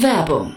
Werbung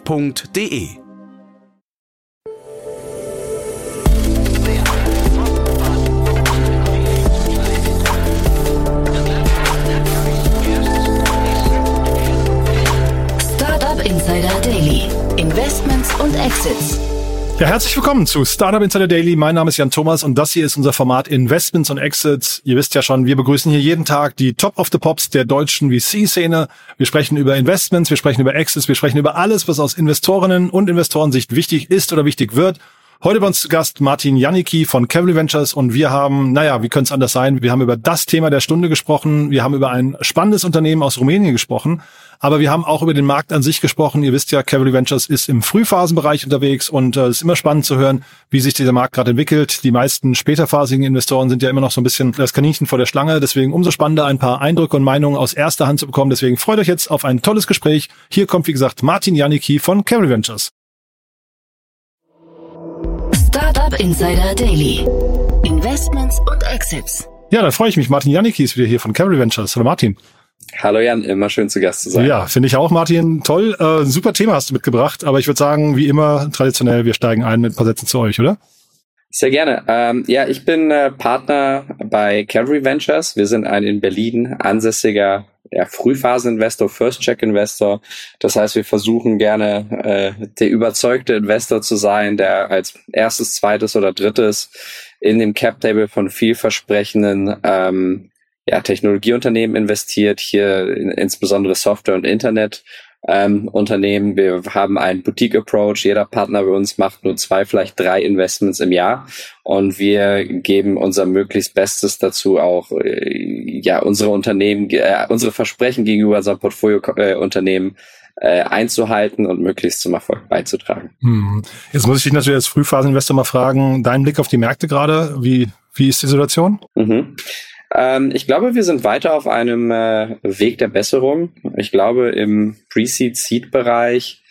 www.ftf.de Startup Insider Daily. Investments und Exits. Ja, herzlich willkommen zu Startup Insider Daily. Mein Name ist Jan Thomas und das hier ist unser Format Investments und Exits. Ihr wisst ja schon, wir begrüßen hier jeden Tag die Top of the Pops der deutschen VC-Szene. Wir sprechen über Investments, wir sprechen über Exits, wir sprechen über alles, was aus Investorinnen und Investorensicht wichtig ist oder wichtig wird. Heute bei uns zu Gast Martin Janicki von Cavalry Ventures und wir haben, naja, wie könnte es anders sein? Wir haben über das Thema der Stunde gesprochen. Wir haben über ein spannendes Unternehmen aus Rumänien gesprochen. Aber wir haben auch über den Markt an sich gesprochen. Ihr wisst ja, Cavalry Ventures ist im Frühphasenbereich unterwegs und es äh, ist immer spannend zu hören, wie sich dieser Markt gerade entwickelt. Die meisten späterphasigen Investoren sind ja immer noch so ein bisschen das Kaninchen vor der Schlange. Deswegen umso spannender, ein paar Eindrücke und Meinungen aus erster Hand zu bekommen. Deswegen freut euch jetzt auf ein tolles Gespräch. Hier kommt, wie gesagt, Martin Janicki von Cavalry Ventures. Startup Insider Daily. Investments und Exits. Ja, da freue ich mich. Martin Janicki ist wieder hier von Cavalry Ventures. Hallo Martin. Hallo Jan, immer schön zu Gast zu sein. Ja, finde ich auch, Martin. Toll, äh, super Thema hast du mitgebracht, aber ich würde sagen, wie immer, traditionell, wir steigen ein mit ein paar Sätzen zu euch, oder? Sehr gerne. Ähm, ja, ich bin äh, Partner bei Cavalry Ventures. Wir sind ein in Berlin ansässiger ja, Frühphaseninvestor, First-Check-Investor. Das heißt, wir versuchen gerne äh, der überzeugte Investor zu sein, der als erstes, zweites oder drittes in dem Cap-Table von vielversprechenden ähm, ja, Technologieunternehmen investiert, hier in, insbesondere Software und Internet. Ähm, Unternehmen. Wir haben einen Boutique-Approach. Jeder Partner bei uns macht nur zwei, vielleicht drei Investments im Jahr. Und wir geben unser möglichst Bestes dazu, auch äh, ja unsere Unternehmen, äh, unsere Versprechen gegenüber unserem Portfolio-Unternehmen äh, einzuhalten und möglichst zum Erfolg beizutragen. Hm. Jetzt muss ich dich natürlich als Frühphaseninvestor mal fragen, dein Blick auf die Märkte gerade, wie, wie ist die Situation? Mhm. Ähm, ich glaube, wir sind weiter auf einem äh, Weg der Besserung. Ich glaube, im Pre-Seed-Seed-Bereich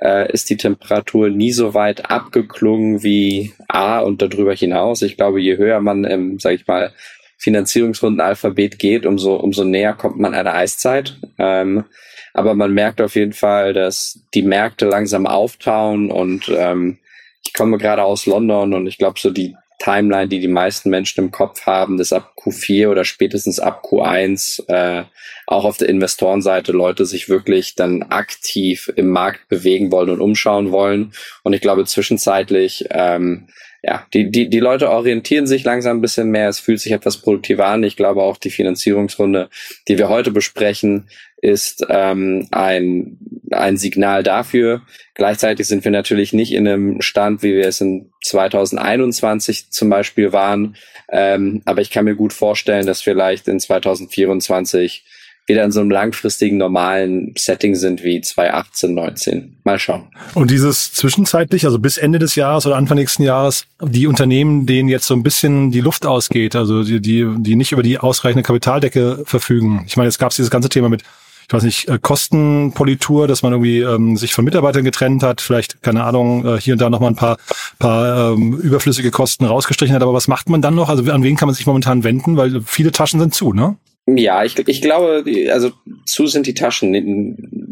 äh, ist die Temperatur nie so weit abgeklungen wie A und darüber hinaus. Ich glaube, je höher man im, sag ich mal, Finanzierungsrundenalphabet geht, umso, umso näher kommt man einer Eiszeit. Ähm, aber man merkt auf jeden Fall, dass die Märkte langsam auftauen und ähm, ich komme gerade aus London und ich glaube, so die Timeline, die die meisten Menschen im Kopf haben, dass ab Q4 oder spätestens ab Q1 äh, auch auf der Investorenseite Leute sich wirklich dann aktiv im Markt bewegen wollen und umschauen wollen. Und ich glaube zwischenzeitlich, ähm, ja, die, die, die Leute orientieren sich langsam ein bisschen mehr. Es fühlt sich etwas produktiver an. Ich glaube auch die Finanzierungsrunde, die wir heute besprechen, ist ähm, ein, ein Signal dafür. Gleichzeitig sind wir natürlich nicht in einem Stand, wie wir es in 2021 zum Beispiel waren. Ähm, aber ich kann mir gut vorstellen, dass vielleicht in 2024 wieder in so einem langfristigen normalen Setting sind wie 2018, 19. Mal schauen. Und dieses zwischenzeitlich, also bis Ende des Jahres oder Anfang nächsten Jahres, die Unternehmen, denen jetzt so ein bisschen die Luft ausgeht, also die, die, die nicht über die ausreichende Kapitaldecke verfügen. Ich meine, jetzt gab es dieses ganze Thema mit ich weiß nicht, äh, Kostenpolitur, dass man irgendwie ähm, sich von Mitarbeitern getrennt hat, vielleicht, keine Ahnung, äh, hier und da nochmal ein paar, paar ähm, überflüssige Kosten rausgestrichen hat. Aber was macht man dann noch? Also an wen kann man sich momentan wenden? Weil viele Taschen sind zu, ne? Ja, ich, ich glaube, also zu sind die Taschen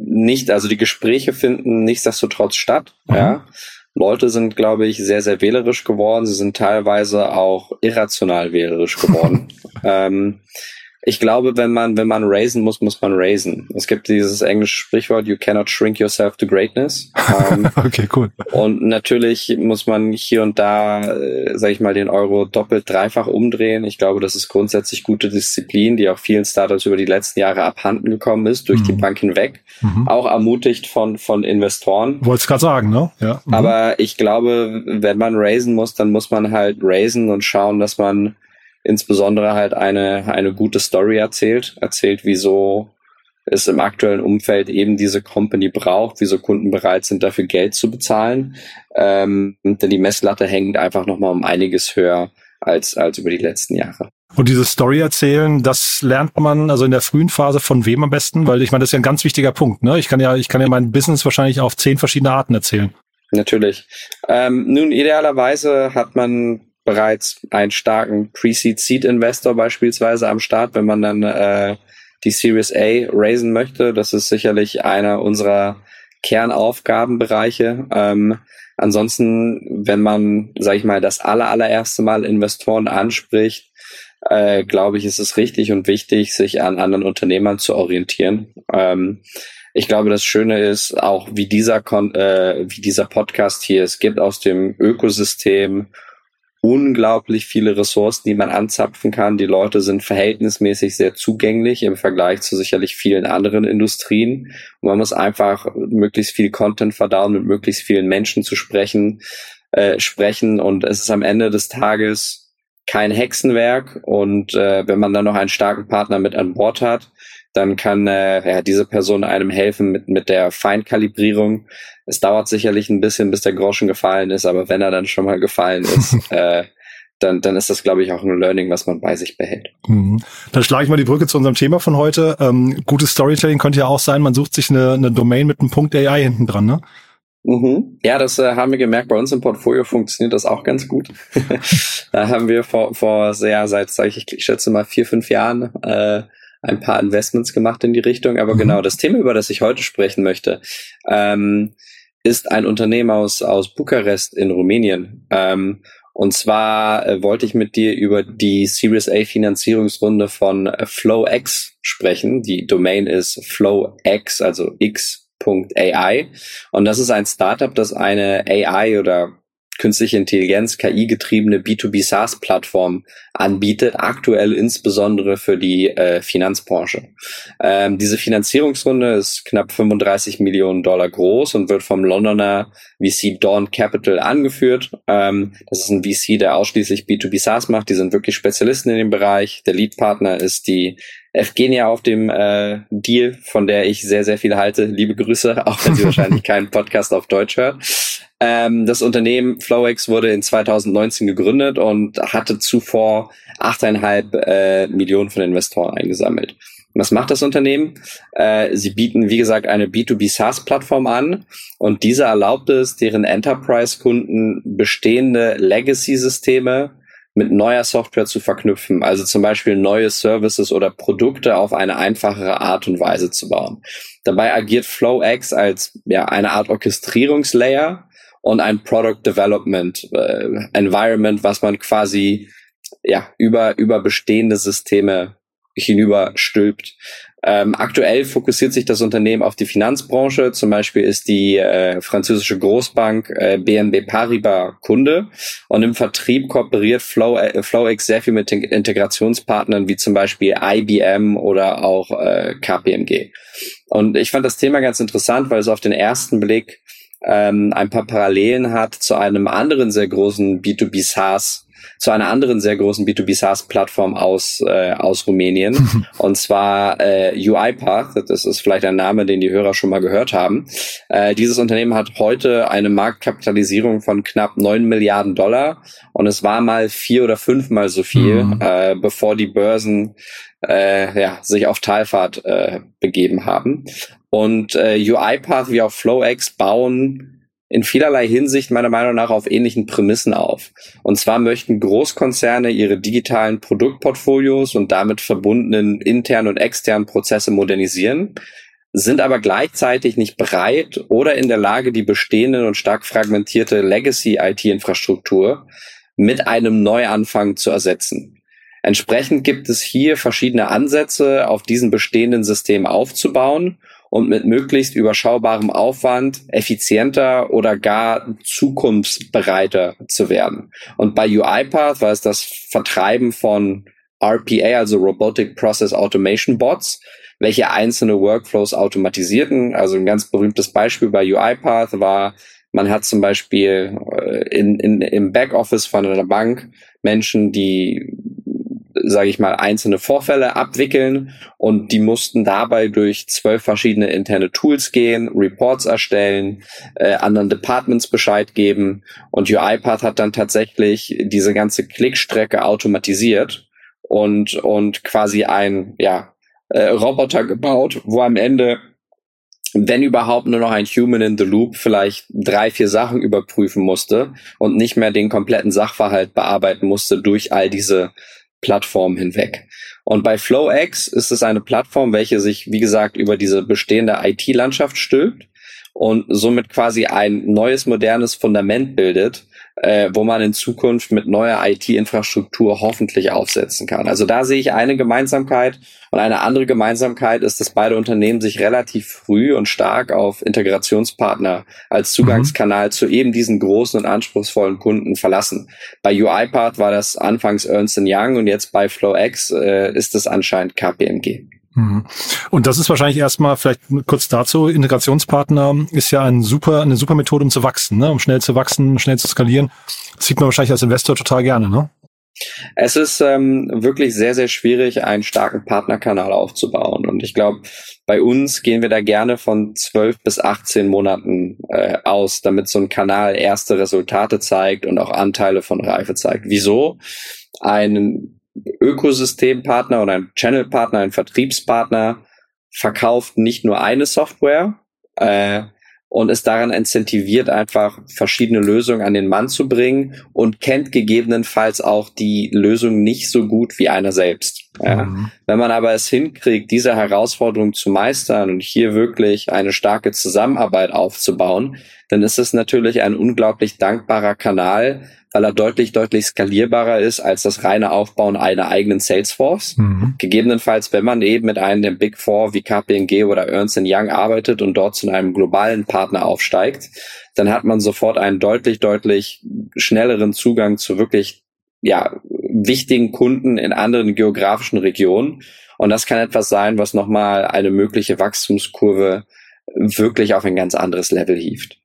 nicht, also die Gespräche finden nichtsdestotrotz statt. Mhm. Ja. Leute sind, glaube ich, sehr, sehr wählerisch geworden. Sie sind teilweise auch irrational wählerisch geworden. ähm, ich glaube, wenn man, wenn man raisen muss, muss man raisen. Es gibt dieses englische Sprichwort, you cannot shrink yourself to greatness. Ähm, okay, cool. Und natürlich muss man hier und da, äh, sage ich mal, den Euro doppelt, dreifach umdrehen. Ich glaube, das ist grundsätzlich gute Disziplin, die auch vielen Startups über die letzten Jahre abhanden gekommen ist, durch mhm. die Bank hinweg. Mhm. Auch ermutigt von, von Investoren. Wollt's gerade sagen, ne? Ja. Mhm. Aber ich glaube, wenn man raisen muss, dann muss man halt raisen und schauen, dass man insbesondere halt eine, eine gute Story erzählt, erzählt, wieso es im aktuellen Umfeld eben diese Company braucht, wieso Kunden bereit sind, dafür Geld zu bezahlen. Ähm, denn die Messlatte hängt einfach nochmal um einiges höher als, als über die letzten Jahre. Und diese Story erzählen, das lernt man also in der frühen Phase von wem am besten? Weil ich meine, das ist ja ein ganz wichtiger Punkt. Ne? Ich kann ja, ich kann ja mein Business wahrscheinlich auf zehn verschiedene Arten erzählen. Natürlich. Ähm, nun, idealerweise hat man bereits einen starken Pre-Seed-Seed-Investor beispielsweise am Start, wenn man dann äh, die Series A raisen möchte. Das ist sicherlich einer unserer Kernaufgabenbereiche. Ähm, ansonsten, wenn man, sage ich mal, das aller, allererste Mal Investoren anspricht, äh, glaube ich, ist es richtig und wichtig, sich an anderen Unternehmern zu orientieren. Ähm, ich glaube, das Schöne ist auch, wie dieser, Kon äh, wie dieser Podcast hier, es gibt aus dem Ökosystem unglaublich viele Ressourcen, die man anzapfen kann. Die Leute sind verhältnismäßig sehr zugänglich im Vergleich zu sicherlich vielen anderen Industrien. Und man muss einfach möglichst viel Content verdauen, mit möglichst vielen Menschen zu sprechen, äh, sprechen. Und es ist am Ende des Tages kein Hexenwerk und äh, wenn man dann noch einen starken Partner mit an Bord hat, dann kann äh, ja, diese Person einem helfen mit, mit der Feinkalibrierung. Es dauert sicherlich ein bisschen, bis der Groschen gefallen ist, aber wenn er dann schon mal gefallen ist, äh, dann, dann ist das, glaube ich, auch ein Learning, was man bei sich behält. Mhm. Dann schlage ich mal die Brücke zu unserem Thema von heute. Ähm, gutes Storytelling könnte ja auch sein, man sucht sich eine, eine Domain mit einem Punkt AI hinten dran, ne? Mhm. Ja, das äh, haben wir gemerkt. Bei uns im Portfolio funktioniert das auch ganz gut. da haben wir vor, vor sehr, seit, sag ich, ich schätze mal vier, fünf Jahren äh, ein paar Investments gemacht in die Richtung. Aber mhm. genau, das Thema, über das ich heute sprechen möchte, ähm, ist ein Unternehmen aus, aus Bukarest in Rumänien. Ähm, und zwar äh, wollte ich mit dir über die Series A Finanzierungsrunde von FlowX sprechen. Die Domain ist FlowX, also X AI. Und das ist ein Startup, das eine AI oder künstliche Intelligenz, KI-getriebene B2B SaaS-Plattform anbietet, aktuell insbesondere für die äh, Finanzbranche. Ähm, diese Finanzierungsrunde ist knapp 35 Millionen Dollar groß und wird vom Londoner VC Dawn Capital angeführt. Ähm, das ist ein VC, der ausschließlich B2B SaaS macht. Die sind wirklich Spezialisten in dem Bereich. Der Lead-Partner ist die Evgenia auf dem äh, Deal, von der ich sehr, sehr viel halte. Liebe Grüße, auch wenn sie wahrscheinlich keinen Podcast auf Deutsch hört. Ähm, das Unternehmen FlowX wurde in 2019 gegründet und hatte zuvor 8,5 äh, Millionen von Investoren eingesammelt. Was macht das Unternehmen? Äh, sie bieten, wie gesagt, eine B2B SaaS-Plattform an und diese erlaubt es, deren Enterprise-Kunden bestehende Legacy-Systeme mit neuer Software zu verknüpfen, also zum Beispiel neue Services oder Produkte auf eine einfachere Art und Weise zu bauen. Dabei agiert FlowX als ja, eine Art Orchestrierungslayer und ein Product Development äh, Environment, was man quasi ja über über bestehende Systeme hinüber stülpt. Ähm, aktuell fokussiert sich das Unternehmen auf die Finanzbranche. Zum Beispiel ist die äh, französische Großbank äh, BNB Paribas Kunde und im Vertrieb kooperiert Flow, äh, FlowX sehr viel mit Integrationspartnern wie zum Beispiel IBM oder auch äh, KPMG. Und ich fand das Thema ganz interessant, weil es auf den ersten Blick ähm, ein paar Parallelen hat zu einem anderen sehr großen B2B SaaS zu einer anderen sehr großen B2B SaaS-Plattform aus, äh, aus Rumänien. und zwar äh, UiPath. Das ist vielleicht ein Name, den die Hörer schon mal gehört haben. Äh, dieses Unternehmen hat heute eine Marktkapitalisierung von knapp neun Milliarden Dollar und es war mal vier oder fünfmal so viel, mhm. äh, bevor die Börsen äh, ja, sich auf Talfahrt äh, begeben haben. Und äh, UiPath wie auch FlowX bauen in vielerlei Hinsicht meiner Meinung nach auf ähnlichen Prämissen auf. Und zwar möchten Großkonzerne ihre digitalen Produktportfolios und damit verbundenen internen und externen Prozesse modernisieren, sind aber gleichzeitig nicht bereit oder in der Lage, die bestehende und stark fragmentierte Legacy-IT-Infrastruktur mit einem Neuanfang zu ersetzen. Entsprechend gibt es hier verschiedene Ansätze, auf diesen bestehenden Systemen aufzubauen und mit möglichst überschaubarem Aufwand effizienter oder gar zukunftsbereiter zu werden. Und bei UiPath war es das Vertreiben von RPA, also Robotic Process Automation Bots, welche einzelne Workflows automatisierten. Also ein ganz berühmtes Beispiel bei UiPath war, man hat zum Beispiel äh, in, in, im Backoffice von einer Bank Menschen, die sage ich mal, einzelne Vorfälle abwickeln. Und die mussten dabei durch zwölf verschiedene interne Tools gehen, Reports erstellen, äh, anderen Departments Bescheid geben. Und UiPath hat dann tatsächlich diese ganze Klickstrecke automatisiert und und quasi ein ja äh, Roboter gebaut, wo am Ende wenn überhaupt nur noch ein Human in the Loop vielleicht drei, vier Sachen überprüfen musste und nicht mehr den kompletten Sachverhalt bearbeiten musste durch all diese Plattformen hinweg. Und bei FlowX ist es eine Plattform, welche sich, wie gesagt, über diese bestehende IT-Landschaft stülpt und somit quasi ein neues, modernes Fundament bildet, äh, wo man in Zukunft mit neuer IT-Infrastruktur hoffentlich aufsetzen kann. Also da sehe ich eine Gemeinsamkeit und eine andere Gemeinsamkeit ist, dass beide Unternehmen sich relativ früh und stark auf Integrationspartner als Zugangskanal mhm. zu eben diesen großen und anspruchsvollen Kunden verlassen. Bei UiPath war das anfangs Ernst Young und jetzt bei FlowX äh, ist es anscheinend KPMG. Mhm. Und das ist wahrscheinlich erstmal vielleicht kurz dazu. Integrationspartner ist ja ein super, eine super Methode, um zu wachsen, ne? um schnell zu wachsen, schnell zu skalieren. Das sieht man wahrscheinlich als Investor total gerne, ne? Es ist ähm, wirklich sehr, sehr schwierig, einen starken Partnerkanal aufzubauen. Und ich glaube, bei uns gehen wir da gerne von zwölf bis 18 Monaten äh, aus, damit so ein Kanal erste Resultate zeigt und auch Anteile von Reife zeigt. Wieso? Ein Ökosystempartner oder ein Channelpartner, ein Vertriebspartner verkauft nicht nur eine Software äh, und ist daran incentiviert, einfach verschiedene Lösungen an den Mann zu bringen und kennt gegebenenfalls auch die Lösung nicht so gut wie einer selbst. Ja. Mhm. Wenn man aber es hinkriegt, diese Herausforderung zu meistern und hier wirklich eine starke Zusammenarbeit aufzubauen, dann ist es natürlich ein unglaublich dankbarer Kanal, weil er deutlich, deutlich skalierbarer ist als das reine Aufbauen einer eigenen Salesforce. Mhm. Gegebenenfalls, wenn man eben mit einem der Big Four wie KPMG oder Ernst Young arbeitet und dort zu einem globalen Partner aufsteigt, dann hat man sofort einen deutlich, deutlich schnelleren Zugang zu wirklich, ja, wichtigen Kunden in anderen geografischen Regionen. Und das kann etwas sein, was nochmal eine mögliche Wachstumskurve wirklich auf ein ganz anderes Level hieft.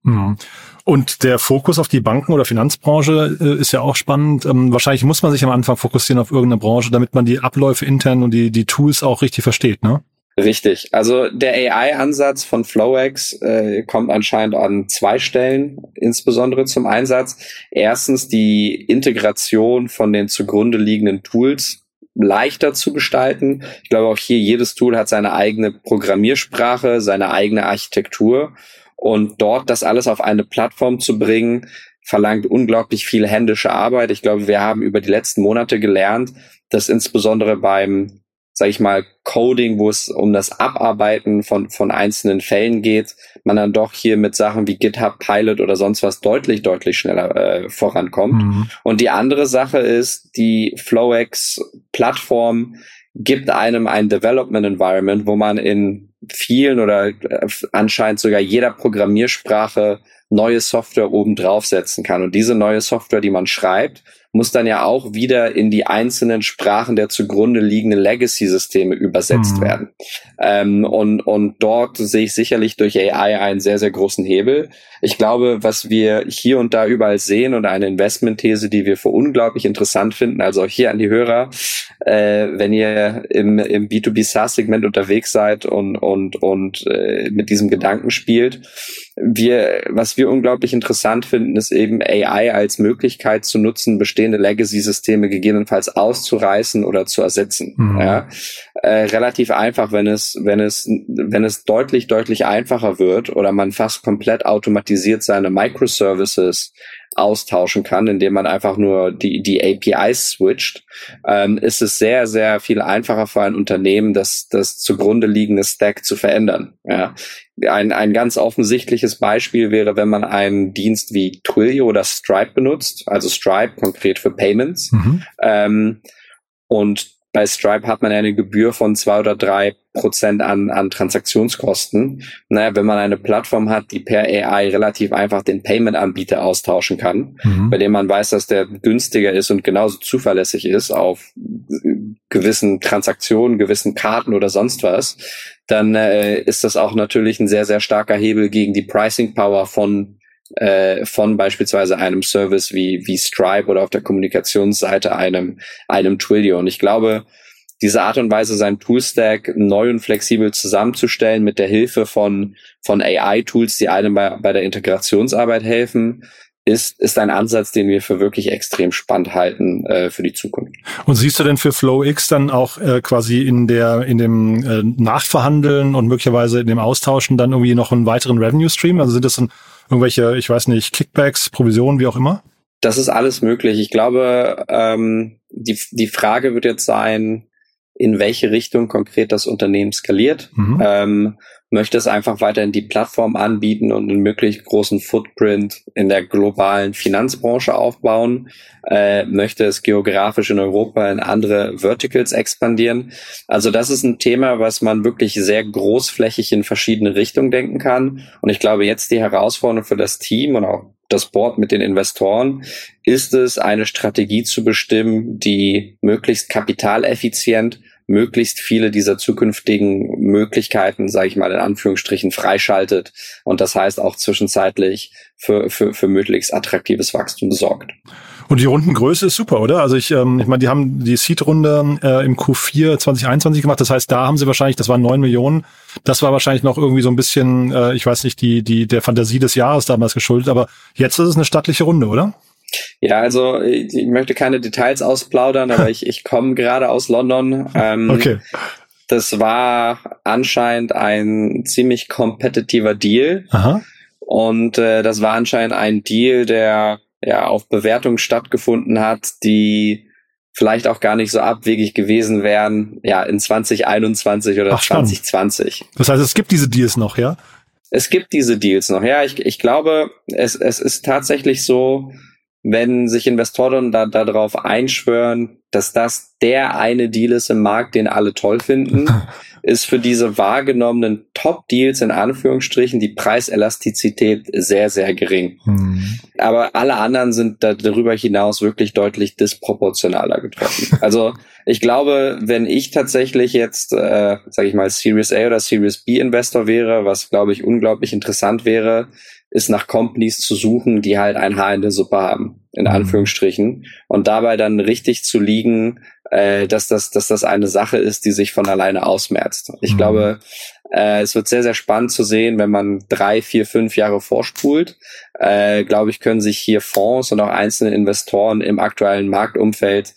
Und der Fokus auf die Banken- oder Finanzbranche äh, ist ja auch spannend. Ähm, wahrscheinlich muss man sich am Anfang fokussieren auf irgendeine Branche, damit man die Abläufe intern und die, die Tools auch richtig versteht, ne? Richtig. Also der AI-Ansatz von FlowX äh, kommt anscheinend an zwei Stellen insbesondere zum Einsatz. Erstens die Integration von den zugrunde liegenden Tools leichter zu gestalten. Ich glaube auch hier jedes Tool hat seine eigene Programmiersprache, seine eigene Architektur und dort das alles auf eine Plattform zu bringen, verlangt unglaublich viel händische Arbeit. Ich glaube, wir haben über die letzten Monate gelernt, dass insbesondere beim, sage ich mal, Coding, wo es um das Abarbeiten von, von einzelnen Fällen geht, man dann doch hier mit Sachen wie GitHub Pilot oder sonst was deutlich, deutlich schneller äh, vorankommt. Mhm. Und die andere Sache ist, die FlowX Plattform gibt einem ein Development Environment, wo man in vielen oder äh, anscheinend sogar jeder Programmiersprache neue Software oben draufsetzen kann. Und diese neue Software, die man schreibt, muss dann ja auch wieder in die einzelnen Sprachen der zugrunde liegenden Legacy-Systeme übersetzt mhm. werden. Ähm, und, und dort sehe ich sicherlich durch AI einen sehr, sehr großen Hebel. Ich glaube, was wir hier und da überall sehen und eine Investmentthese, die wir für unglaublich interessant finden, also auch hier an die Hörer, äh, wenn ihr im, im B2B SaaS-Segment unterwegs seid und, und, und äh, mit diesem Gedanken spielt, wir, was wir unglaublich interessant finden, ist eben AI als Möglichkeit zu nutzen, bestehende Legacy-Systeme gegebenenfalls auszureißen oder zu ersetzen. Mhm. Ja? Äh, relativ einfach, wenn es, wenn es, wenn es deutlich, deutlich einfacher wird oder man fast komplett automatisiert seine Microservices austauschen kann, indem man einfach nur die, die APIs switcht, ähm, ist es sehr, sehr viel einfacher für ein Unternehmen, das, das zugrunde liegende Stack zu verändern. Ja. Ein, ein ganz offensichtliches Beispiel wäre, wenn man einen Dienst wie Twilio oder Stripe benutzt, also Stripe konkret für Payments, mhm. ähm, und bei Stripe hat man eine Gebühr von zwei oder drei Prozent an, an Transaktionskosten. Naja, wenn man eine Plattform hat, die per AI relativ einfach den Payment-Anbieter austauschen kann, mhm. bei dem man weiß, dass der günstiger ist und genauso zuverlässig ist auf gewissen Transaktionen, gewissen Karten oder sonst was, dann äh, ist das auch natürlich ein sehr, sehr starker Hebel gegen die Pricing Power von äh, von beispielsweise einem Service wie, wie Stripe oder auf der Kommunikationsseite einem, einem Twilio. Und ich glaube, diese Art und Weise, seinen Toolstack neu und flexibel zusammenzustellen mit der Hilfe von, von AI-Tools, die einem bei, bei der Integrationsarbeit helfen, ist, ist ein Ansatz, den wir für wirklich extrem spannend halten äh, für die Zukunft. Und siehst du denn für FlowX dann auch äh, quasi in der in dem äh, Nachverhandeln und möglicherweise in dem Austauschen dann irgendwie noch einen weiteren Revenue Stream? Also sind das dann irgendwelche, ich weiß nicht, Kickbacks, Provisionen, wie auch immer? Das ist alles möglich. Ich glaube, ähm, die, die Frage wird jetzt sein, in welche Richtung konkret das Unternehmen skaliert. Mhm. Ähm, möchte es einfach weiterhin die Plattform anbieten und einen möglichst großen Footprint in der globalen Finanzbranche aufbauen, äh, möchte es geografisch in Europa in andere Verticals expandieren. Also das ist ein Thema, was man wirklich sehr großflächig in verschiedene Richtungen denken kann. Und ich glaube, jetzt die Herausforderung für das Team und auch das Board mit den Investoren, ist es, eine Strategie zu bestimmen, die möglichst kapitaleffizient möglichst viele dieser zukünftigen Möglichkeiten, sage ich mal in Anführungsstrichen, freischaltet und das heißt auch zwischenzeitlich für, für, für möglichst attraktives Wachstum sorgt. Und die Rundengröße ist super, oder? Also ich, ähm, ich meine, die haben die Seed-Runde äh, im Q4 2021 gemacht. Das heißt, da haben sie wahrscheinlich, das waren neun Millionen. Das war wahrscheinlich noch irgendwie so ein bisschen, äh, ich weiß nicht, die die der Fantasie des Jahres damals geschuldet. Aber jetzt ist es eine stattliche Runde, oder? Ja, also ich, ich möchte keine Details ausplaudern, aber ich, ich komme gerade aus London. Ähm, okay. Das war anscheinend ein ziemlich kompetitiver Deal. Aha. Und äh, das war anscheinend ein Deal, der ja auf Bewertung stattgefunden hat, die vielleicht auch gar nicht so abwegig gewesen wären, ja, in 2021 oder Ach, 2020. Das heißt, es gibt diese Deals noch, ja? Es gibt diese Deals noch, ja. Ich, ich glaube, es, es ist tatsächlich so, wenn sich Investoren da darauf einschwören, dass das der eine Deal ist im Markt, den alle toll finden, ist für diese wahrgenommenen Top-Deals in Anführungsstrichen die Preiselastizität sehr, sehr gering. Mhm. Aber alle anderen sind da darüber hinaus wirklich deutlich disproportionaler getroffen. also ich glaube, wenn ich tatsächlich jetzt, äh, sage ich mal, Series A oder Series B Investor wäre, was glaube ich unglaublich interessant wäre, ist nach Companies zu suchen, die halt ein Haar in der Suppe haben, in mhm. Anführungsstrichen. Und dabei dann richtig zu liegen, äh, dass, das, dass das eine Sache ist, die sich von alleine ausmerzt. Ich mhm. glaube, äh, es wird sehr, sehr spannend zu sehen, wenn man drei, vier, fünf Jahre vorspult. Äh, glaube ich, können sich hier Fonds und auch einzelne Investoren im aktuellen Marktumfeld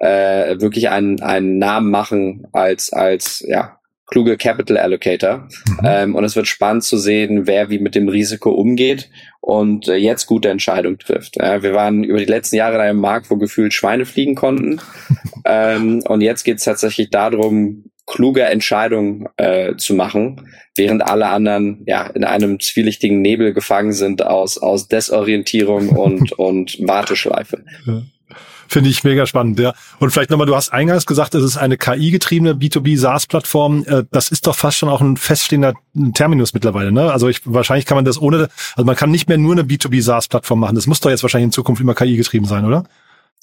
äh, wirklich einen, einen Namen machen als, als ja, kluge Capital Allocator. Mhm. Ähm, und es wird spannend zu sehen, wer wie mit dem Risiko umgeht und äh, jetzt gute Entscheidungen trifft. Äh, wir waren über die letzten Jahre in einem Markt, wo gefühlt Schweine fliegen konnten. ähm, und jetzt geht es tatsächlich darum, kluge Entscheidungen äh, zu machen, während alle anderen ja in einem zwielichtigen Nebel gefangen sind aus aus Desorientierung und und Warteschleife. Ja. Finde ich mega spannend, ja. Und vielleicht nochmal, du hast eingangs gesagt, es ist eine KI-getriebene B2B SaaS-Plattform. Äh, das ist doch fast schon auch ein feststehender Terminus mittlerweile, ne? Also ich, wahrscheinlich kann man das ohne, also man kann nicht mehr nur eine B2B SaaS-Plattform machen. Das muss doch jetzt wahrscheinlich in Zukunft immer KI-getrieben sein, oder?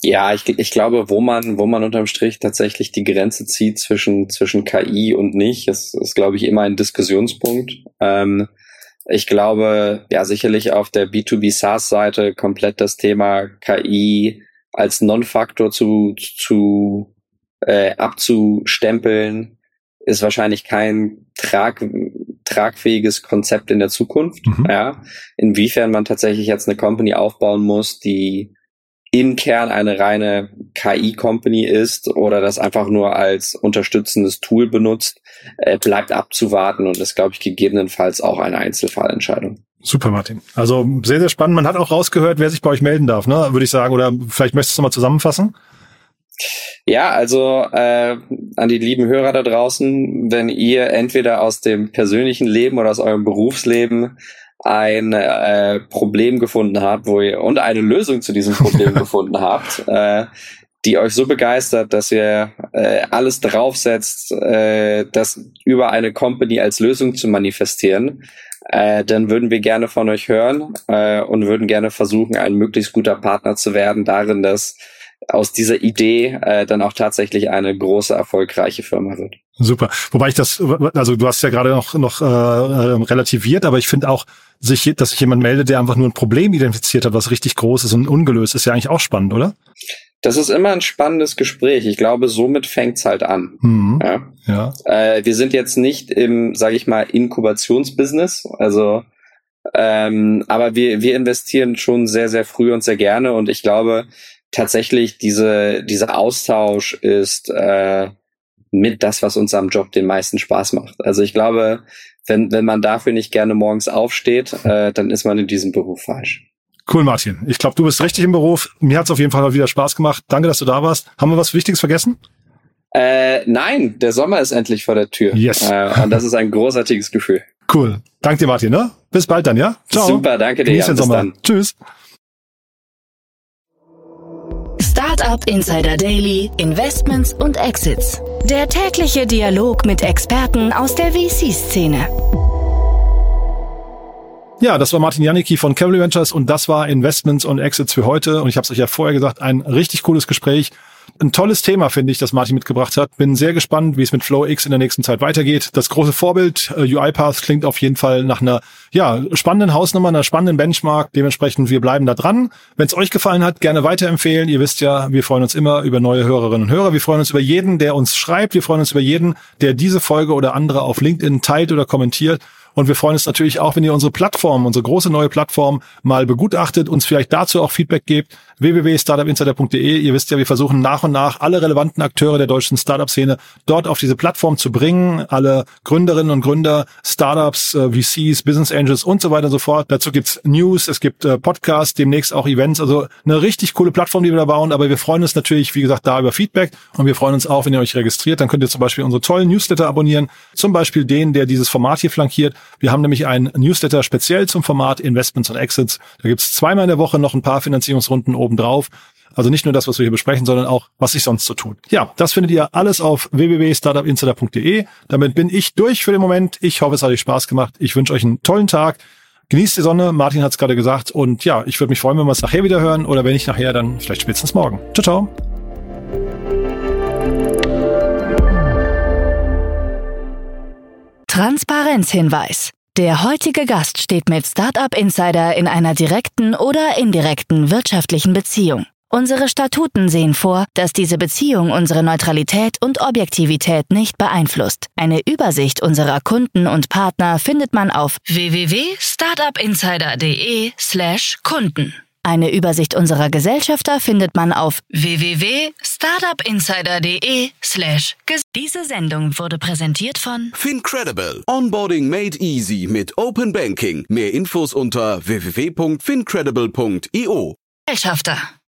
Ja, ich, ich glaube, wo man, wo man unterm Strich tatsächlich die Grenze zieht zwischen, zwischen KI und nicht, ist, ist glaube ich, immer ein Diskussionspunkt. Ähm, ich glaube, ja, sicherlich auf der B2B SaaS-Seite komplett das Thema KI als Non-Faktor zu, zu äh, abzustempeln, ist wahrscheinlich kein trag, tragfähiges Konzept in der Zukunft. Mhm. Ja. Inwiefern man tatsächlich jetzt eine Company aufbauen muss, die im Kern eine reine KI-Company ist oder das einfach nur als unterstützendes Tool benutzt, äh, bleibt abzuwarten und ist, glaube ich, gegebenenfalls auch eine Einzelfallentscheidung. Super, Martin. Also sehr, sehr spannend. Man hat auch rausgehört, wer sich bei euch melden darf, ne? würde ich sagen. Oder vielleicht möchtest du mal zusammenfassen? Ja, also äh, an die lieben Hörer da draußen, wenn ihr entweder aus dem persönlichen Leben oder aus eurem Berufsleben ein äh, Problem gefunden habt, wo ihr und eine Lösung zu diesem Problem gefunden habt, äh, die euch so begeistert, dass ihr äh, alles draufsetzt, äh, das über eine Company als Lösung zu manifestieren, äh, dann würden wir gerne von euch hören äh, und würden gerne versuchen, ein möglichst guter Partner zu werden, darin, dass aus dieser Idee äh, dann auch tatsächlich eine große, erfolgreiche Firma wird. Super. Wobei ich das, also du hast ja gerade noch, noch äh, relativiert, aber ich finde auch, sich, dass sich jemand meldet, der einfach nur ein Problem identifiziert hat, was richtig groß ist und ungelöst, ist ja eigentlich auch spannend, oder? Das ist immer ein spannendes Gespräch. Ich glaube, somit fängt's halt an. Mhm. Ja. Ja. Äh, wir sind jetzt nicht im, sage ich mal, Inkubationsbusiness. Also, ähm, aber wir wir investieren schon sehr sehr früh und sehr gerne. Und ich glaube tatsächlich, diese dieser Austausch ist äh, mit das, was uns am Job den meisten Spaß macht. Also ich glaube, wenn wenn man dafür nicht gerne morgens aufsteht, äh, dann ist man in diesem Beruf falsch. Cool, Martin. Ich glaube, du bist richtig im Beruf. Mir hat's auf jeden Fall wieder Spaß gemacht. Danke, dass du da warst. Haben wir was Wichtiges vergessen? Äh, nein, der Sommer ist endlich vor der Tür. Yes. Äh, und das ist ein großartiges Gefühl. Cool. Danke dir, Martin. Ne? Bis bald dann, ja? Ciao. Super, danke dir. Den Bis Sommer. dann. Tschüss. Startup Insider Daily, Investments und Exits. Der tägliche Dialog mit Experten aus der VC-Szene. Ja, das war Martin Janicki von Cavalry Ventures und das war Investments und Exits für heute. Und ich habe es euch ja vorher gesagt, ein richtig cooles Gespräch. Ein tolles Thema, finde ich, das Martin mitgebracht hat. Bin sehr gespannt, wie es mit FlowX in der nächsten Zeit weitergeht. Das große Vorbild äh, UiPath klingt auf jeden Fall nach einer ja, spannenden Hausnummer, einer spannenden Benchmark. Dementsprechend, wir bleiben da dran. Wenn es euch gefallen hat, gerne weiterempfehlen. Ihr wisst ja, wir freuen uns immer über neue Hörerinnen und Hörer. Wir freuen uns über jeden, der uns schreibt. Wir freuen uns über jeden, der diese Folge oder andere auf LinkedIn teilt oder kommentiert. Und wir freuen uns natürlich auch, wenn ihr unsere Plattform, unsere große neue Plattform mal begutachtet, uns vielleicht dazu auch Feedback gebt. www.startupinsider.de. Ihr wisst ja, wir versuchen nach und nach alle relevanten Akteure der deutschen Startup-Szene dort auf diese Plattform zu bringen. Alle Gründerinnen und Gründer, Startups, äh, VCs, Business Angels und so weiter und so fort. Dazu gibt's News, es gibt äh, Podcasts, demnächst auch Events. Also eine richtig coole Plattform, die wir da bauen. Aber wir freuen uns natürlich, wie gesagt, da über Feedback. Und wir freuen uns auch, wenn ihr euch registriert. Dann könnt ihr zum Beispiel unsere tollen Newsletter abonnieren. Zum Beispiel den, der dieses Format hier flankiert. Wir haben nämlich einen Newsletter speziell zum Format Investments und Exits. Da gibt's zweimal in der Woche noch ein paar Finanzierungsrunden obendrauf. Also nicht nur das, was wir hier besprechen, sondern auch, was sich sonst so tut. Ja, das findet ihr alles auf www.startupinsider.de. Damit bin ich durch für den Moment. Ich hoffe, es hat euch Spaß gemacht. Ich wünsche euch einen tollen Tag. Genießt die Sonne, Martin hat es gerade gesagt. Und ja, ich würde mich freuen, wenn wir es nachher wieder hören. Oder wenn nicht nachher, dann vielleicht spätestens morgen. Ciao, ciao. Transparenzhinweis. Der heutige Gast steht mit Startup Insider in einer direkten oder indirekten wirtschaftlichen Beziehung. Unsere Statuten sehen vor, dass diese Beziehung unsere Neutralität und Objektivität nicht beeinflusst. Eine Übersicht unserer Kunden und Partner findet man auf www.startupinsider.de/kunden. Eine Übersicht unserer Gesellschafter findet man auf www.startupinsider.de/. slash Diese Sendung wurde präsentiert von Fincredible. Onboarding made easy mit Open Banking. Mehr Infos unter www.fincredible.io. Gesellschafter.